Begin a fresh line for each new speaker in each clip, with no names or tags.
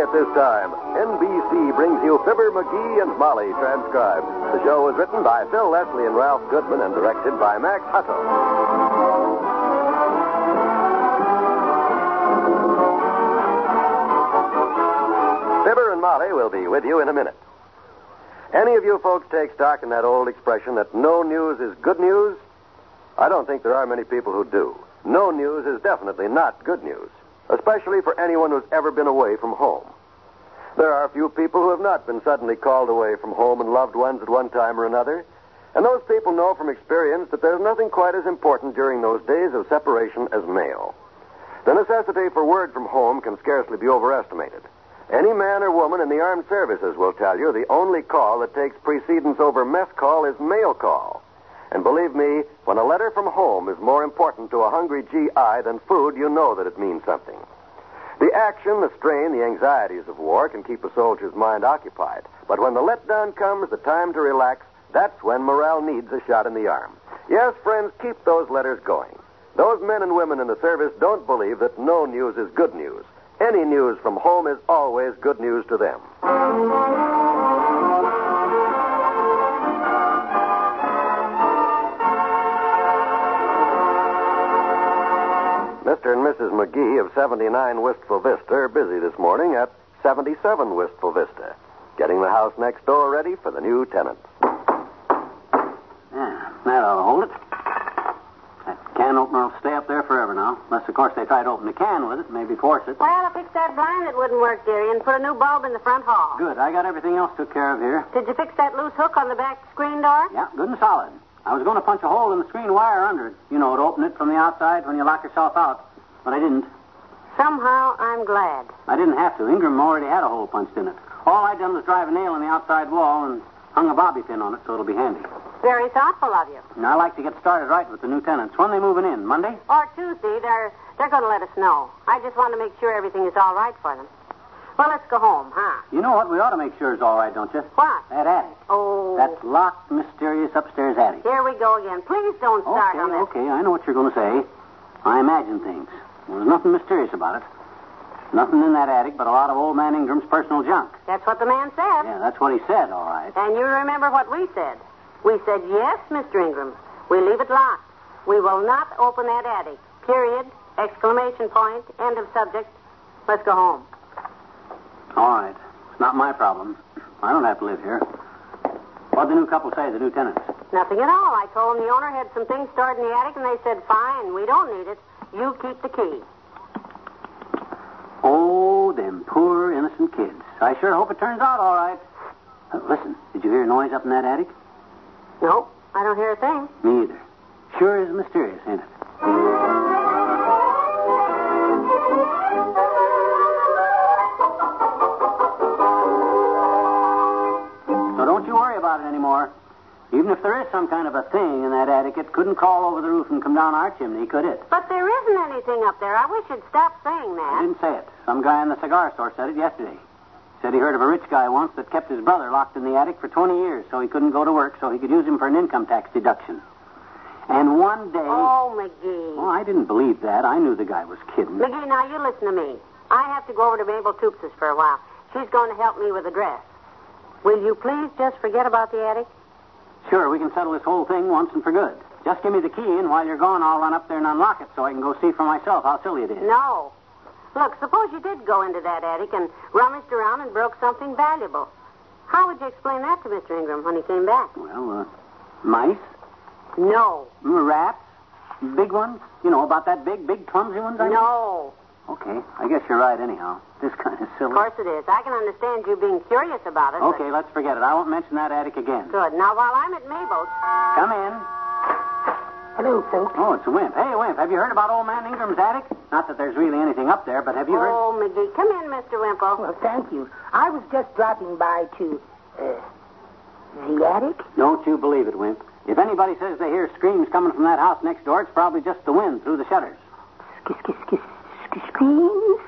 At this time, NBC brings you Fibber McGee and Molly transcribed. The show was written by Phil Leslie and Ralph Goodwin and directed by Max Hutto. Fibber and Molly will be with you in a minute. Any of you folks take stock in that old expression that no news is good news? I don't think there are many people who do. No news is definitely not good news, especially for anyone who's ever been away from home. There are few people who have not been suddenly called away from home and loved ones at one time or another, and those people know from experience that there's nothing quite as important during those days of separation as mail. The necessity for word from home can scarcely be overestimated. Any man or woman in the armed services will tell you the only call that takes precedence over mess call is mail call. And believe me, when a letter from home is more important to a hungry GI than food, you know that it means something. The action, the strain, the anxieties of war can keep a soldier's mind occupied. But when the letdown comes, the time to relax, that's when morale needs a shot in the arm. Yes, friends, keep those letters going. Those men and women in the service don't believe that no news is good news. Any news from home is always good news to them. Mr. and Mrs. McGee of 79 Wistful Vista are busy this morning at 77 Wistful Vista, getting the house next door ready for the new tenants.
Yeah, that ought to hold it. That can opener will stay up there forever now. Unless, of course, they try to open the can with it, maybe force it.
Well, I fixed that blind that wouldn't work, dearie, and put a new bulb in the front hall.
Good. I got everything else took care of here.
Did you fix that loose hook on the back screen door?
Yeah, good and solid. I was going to punch a hole in the screen wire under it, you know, to open it from the outside when you lock yourself out. But I didn't.
Somehow, I'm glad.
I didn't have to. Ingram already had a hole punched in it. All I done was drive a nail in the outside wall and hung a bobby pin on it so it'll be handy.
Very thoughtful of you.
And I like to get started right with the new tenants. When they moving in? Monday?
Or Tuesday, they're they're going to let us know. I just want to make sure everything is all right for them. Well, let's go home, huh?
You know what? We ought to make sure it's all right, don't you?
What?
That attic.
Oh.
That locked, mysterious upstairs attic.
Here we go again. Please don't start
okay,
on this.
okay. I know what you're going to say. I imagine things. There's nothing mysterious about it. Nothing in that attic but a lot of old man Ingram's personal junk.
That's what the man said.
Yeah, that's what he said, all right.
And you remember what we said. We said, yes, Mr. Ingram. We leave it locked. We will not open that attic. Period. Exclamation point. End of subject. Let's go home.
All right. It's not my problem. I don't have to live here. What'd the new couple say, the new tenants?
Nothing at all. I told them the owner had some things stored in the attic, and they said, fine, we don't need it. You keep the key.
Oh, them poor innocent kids. I sure hope it turns out all right. Uh, listen, did you hear a noise up in that attic?
No, I don't hear a thing.
Me either. Sure is mysterious, ain't it? So don't you worry about it anymore. Even if there is some kind of a thing in that attic, it couldn't crawl over the roof and come down our chimney, could it?
But there isn't anything up there. I wish you'd stop saying that.
I didn't say it. Some guy in the cigar store said it yesterday. Said he heard of a rich guy once that kept his brother locked in the attic for 20 years so he couldn't go to work so he could use him for an income tax deduction. And one day.
Oh, McGee.
Oh, I didn't believe that. I knew the guy was kidding.
McGee, now you listen to me. I have to go over to Mabel Toops's for a while. She's going to help me with the dress. Will you please just forget about the attic?
Sure, we can settle this whole thing once and for good. Just give me the key, and while you're gone, I'll run up there and unlock it so I can go see for myself how silly it is.
No. Look, suppose you did go into that attic and rummaged around and broke something valuable. How would you explain that to Mr. Ingram when he came back?
Well, uh, mice,
No.
rats, big ones. You know, about that big, big clumsy ones. I mean?
No.
Okay, I guess you're right. Anyhow, this kind of silly.
Of course it is. I can understand you being curious about it. but-
Okay, let's forget it. I won't mention that attic again.
Good. Now, while I'm at Mabel's,
Come in.
Hello, folks.
Oh, it's a wimp. Hey, wimp, have you heard about old man Ingram's attic? Not that there's really anything up there, but have you heard?
oh, McGee, come in, Mr. Wimple.
Well, thank you. I was just dropping by to, uh, the attic.
Don't you believe it, wimp. If anybody says they hear screams coming from that house next door, it's probably just the wind through the shutters.
Screams?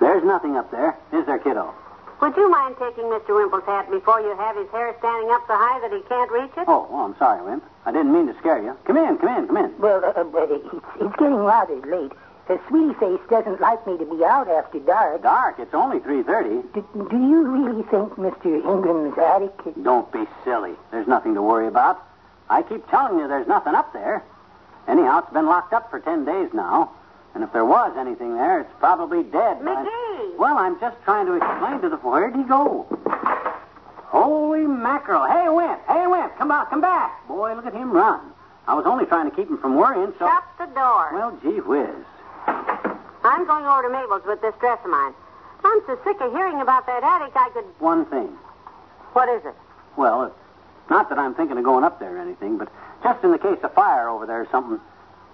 There's nothing up there, is there, kiddo?
Would you mind taking Mr. Wimple's hat before you have his hair standing up so high that he can't reach it?
Oh, oh, I'm sorry, wimp. I didn't mean to scare you. Come in, come in, come in.
Well, uh, but it's, it's getting rather late. Uh, Sweetie Face doesn't like me to be out after dark.
Dark. It's only 3.30.
Do, do you really think Mr. Ingram's attic is...
Don't be silly. There's nothing to worry about. I keep telling you there's nothing up there. Anyhow, it's been locked up for 10 days now. And if there was anything there, it's probably dead.
McGee!
Well, I'm just trying to explain to the... Where'd he go? Holy mackerel. Hey, Wimp. Hey, Wimp. Come back. Come back. Boy, look at him run. I was only trying to keep him from worrying, so...
Shut the door.
Well, gee whiz.
I'm going over to Mabel's with this dress of mine. I'm so sick of hearing about that attic, I could.
One thing.
What is it?
Well, it's not that I'm thinking of going up there or anything, but just in the case of fire over there or something,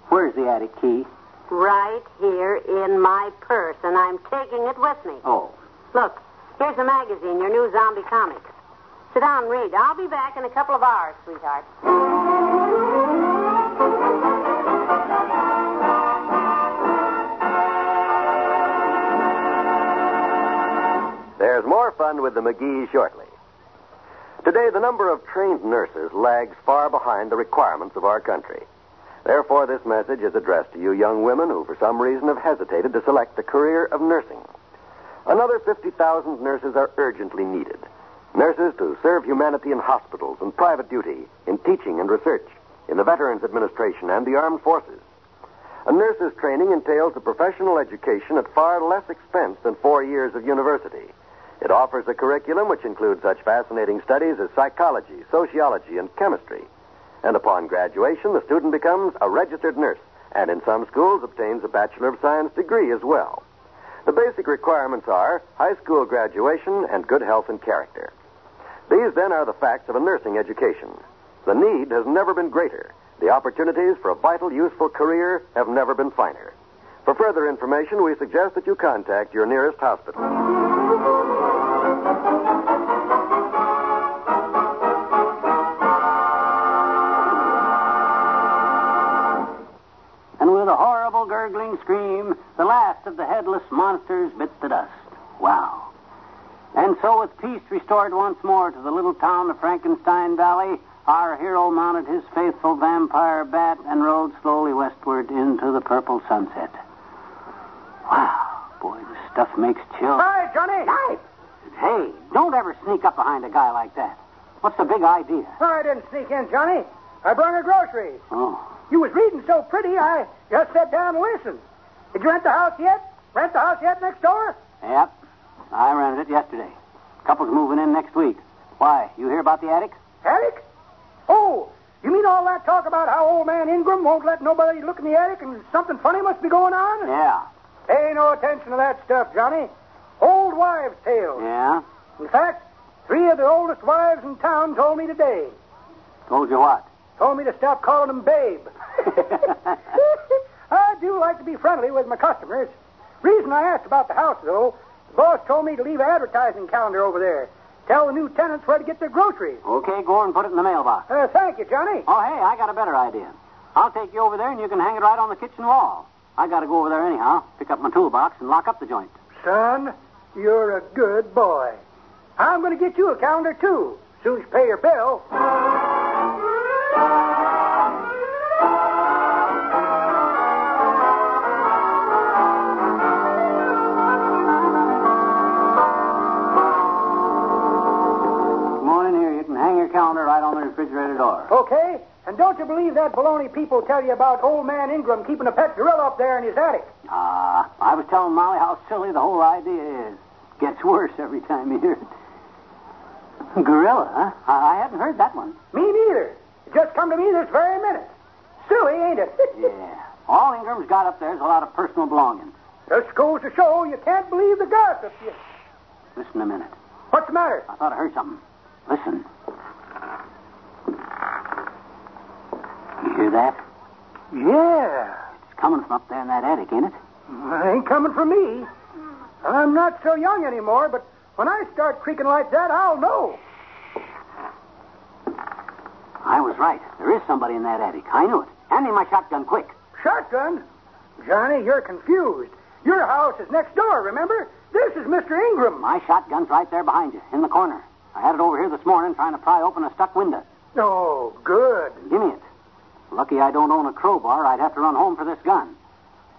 where's the attic key?
Right here in my purse, and I'm taking it with me.
Oh,
Look, here's a magazine, your new zombie comics. Sit down and read. I'll be back in a couple of hours, sweetheart.
There's more fun with the McGees shortly. Today, the number of trained nurses lags far behind the requirements of our country. Therefore, this message is addressed to you young women who, for some reason, have hesitated to select the career of nursing. Another 50,000 nurses are urgently needed. Nurses to serve humanity in hospitals and private duty, in teaching and research, in the Veterans Administration and the Armed Forces. A nurse's training entails a professional education at far less expense than four years of university. It offers a curriculum which includes such fascinating studies as psychology, sociology, and chemistry. And upon graduation, the student becomes a registered nurse, and in some schools obtains a Bachelor of Science degree as well. The basic requirements are high school graduation and good health and character. These then are the facts of a nursing education. The need has never been greater. The opportunities for a vital, useful career have never been finer. For further information, we suggest that you contact your nearest hospital.
Of the headless monsters bit the dust. Wow. And so, with peace restored once more to the little town of Frankenstein Valley, our hero mounted his faithful vampire bat and rode slowly westward into the purple sunset. Wow. Boy, this stuff makes chills.
Hi, Johnny. Hi.
Hey, don't ever sneak up behind a guy like that. What's the big idea?
Oh, I didn't sneak in, Johnny. I brought her groceries.
Oh,
You was reading so pretty, I just sat down and listened. Did you rent the house yet? Rent the house yet next door?
yep. I rented it yesterday. Couple's moving in next week. Why? You hear about the attic?
Attic? Oh, you mean all that talk about how old man Ingram won't let nobody look in the attic and something funny must be going on?
Yeah.
Pay no attention to that stuff, Johnny. Old wives' tales.
Yeah?
In fact, three of the oldest wives in town told me today.
Told you what?
Told me to stop calling them babe. I do like to be friendly with my customers. Reason I asked about the house, though, the boss told me to leave an advertising calendar over there. Tell the new tenants where to get their groceries.
Okay, go and put it in the mailbox.
Uh, thank you, Johnny.
Oh, hey, I got a better idea. I'll take you over there and you can hang it right on the kitchen wall. I gotta go over there anyhow, pick up my toolbox and lock up the joint.
Son, you're a good boy. I'm going to get you a calendar, too. Soon as you pay your bill. Don't you believe that baloney people tell you about old man Ingram keeping a pet gorilla up there in his attic?
Ah, I was telling Molly how silly the whole idea is. Gets worse every time you hear it. Gorilla, huh? I, I hadn't heard that one.
Me neither. It just come to me this very minute. Silly, ain't it?
Yeah. All Ingram's got up there is a lot of personal belongings.
Just goes to show you can't believe the gossip. You...
Listen a minute.
What's the matter?
I thought I heard something. Listen. You hear that?
Yeah.
It's coming from up there in that attic, ain't it?
It ain't coming from me. I'm not so young anymore, but when I start creaking like that, I'll know.
I was right. There is somebody in that attic. I knew it. Hand me my shotgun, quick.
Shotgun? Johnny, you're confused. Your house is next door, remember? This is Mr. Ingram.
My shotgun's right there behind you, in the corner. I had it over here this morning trying to pry open a stuck window.
Oh, good.
Give me it. Lucky I don't own a crowbar. I'd have to run home for this gun.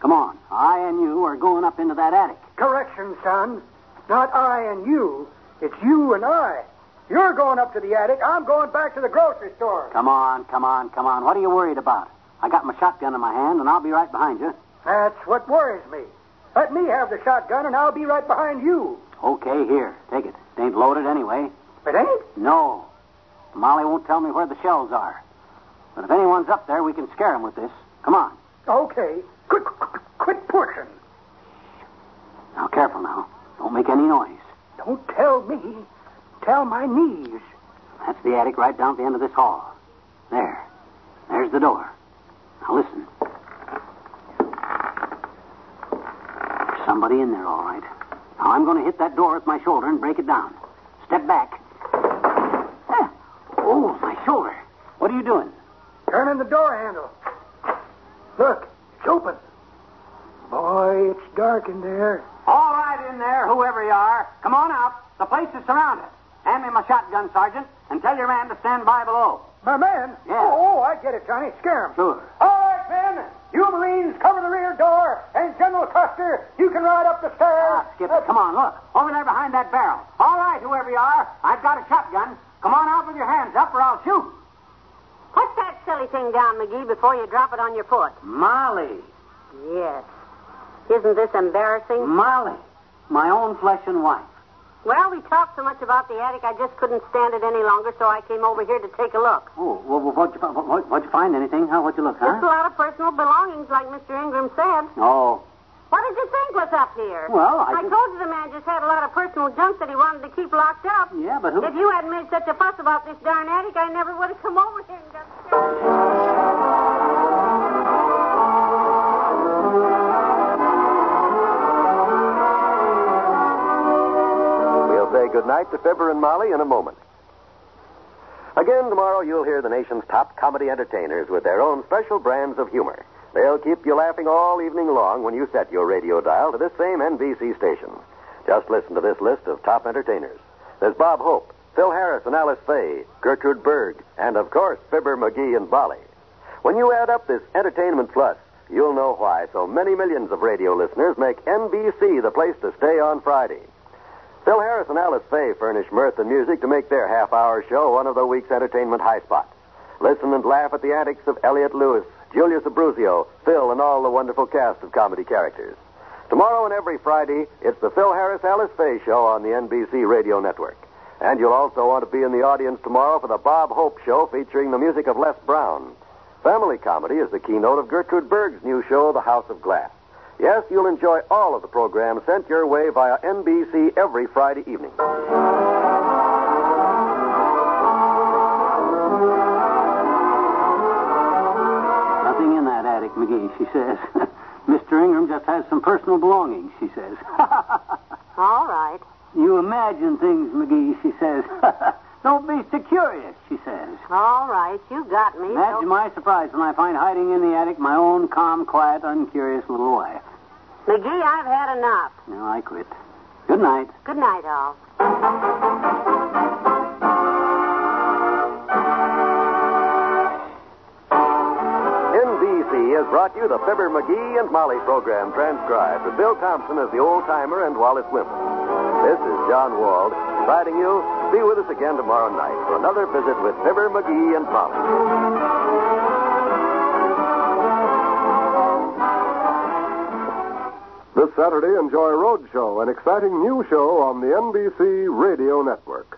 Come on. I and you are going up into that attic.
Correction, son. Not I and you. It's you and I. You're going up to the attic. I'm going back to the grocery store.
Come on, come on, come on. What are you worried about? I got my shotgun in my hand, and I'll be right behind you.
That's what worries me. Let me have the shotgun, and I'll be right behind you.
Okay, here. Take it. It ain't loaded anyway.
It ain't?
No. Molly won't tell me where the shells are. But if anyone's up there, we can scare 'em with this. Come on.
Okay. Quick, quick, quick pushing.
Now, careful now. Don't make any noise.
Don't tell me. Tell my knees.
That's the attic right down at the end of this hall. There. There's the door. Now, listen. There's somebody in there, all right. Now, I'm going to hit that door with my shoulder and break it down. Step back. Ah. Oh, my shoulder. What are you doing?
Turning the door handle. Look, it's open. Boy, it's dark in there.
All right in there, whoever you are. Come on out. The place is surrounded. Hand me my shotgun, Sergeant, and tell your man to stand by below.
My man?
Yeah.
Oh, oh, I get it, Johnny. Scare him.
Sure.
All right, men. You Marines, cover the rear door. And General Custer, you can ride up the stairs.
Ah, Skip, come on, look. Over there behind that barrel. All right, whoever you are. I've got a shotgun. Come on out with your hands up or I'll shoot.
Put that silly thing down, McGee, before you drop it on your foot.
Molly.
Yes. Isn't this embarrassing?
Molly. My own flesh and wife.
Well, we talked so much about the attic, I just couldn't stand it any longer, so I came over here to take a look.
Oh, well, well, what'd, you, what, what'd you find? Anything? How, what'd you look,
Just a lot of personal belongings, like Mr. Ingram said.
Oh.
What did you think was up here?
Well, I
I
just-
told you the man just had a lot of personal junk that he wanted to keep locked up.
Yeah, but who...
If you hadn't made such a fuss about this darn attic, I never would have come over here and got scared.
We'll say goodnight to Fibber and Molly in a moment. Again, tomorrow you'll hear the nation's top comedy entertainers with their own special brands of humor. They'll keep you laughing all evening long when you set your radio dial to this same NBC station. Just listen to this list of top entertainers. There's Bob Hope, Phil Harris and Alice Faye, Gertrude Berg, and of course, Fibber, McGee, and Molly. When you add up this entertainment plus, you'll know why so many millions of radio listeners make NBC the place to stay on Friday. Phil Harris and Alice Faye furnish mirth and music to make their half hour show one of the week's entertainment high spots. Listen and laugh at the antics of Elliot Lewis, Julius Abbruzzio, Phil, and all the wonderful cast of comedy characters. Tomorrow and every Friday, it's the Phil Harris Alice Faye Show on the NBC Radio Network. And you'll also want to be in the audience tomorrow for the Bob Hope Show featuring the music of Les Brown. Family comedy is the keynote of Gertrude Berg's new show, The House of Glass. Yes, you'll enjoy all of the programs sent your way via NBC every Friday evening.
McGee, she says. Mr. Ingram just has some personal belongings, she says.
All right.
you imagine things, McGee, she says. Don't be so curious, she says.
All right. You got me.
Imagine
So-
my surprise when I find hiding in the attic my own calm, quiet, uncurious little wife.
McGee, I've had enough.
Now I quit. Good night.
Good night, all.
Has brought you the Fibber McGee and Molly program transcribed with Bill Thompson as the old timer and Wallace Wimple. This is John Wald inviting you Be with us again tomorrow night for another visit with Fibber, McGee, and Molly.
This Saturday, enjoy Roadshow, an exciting new show on the NBC Radio Network.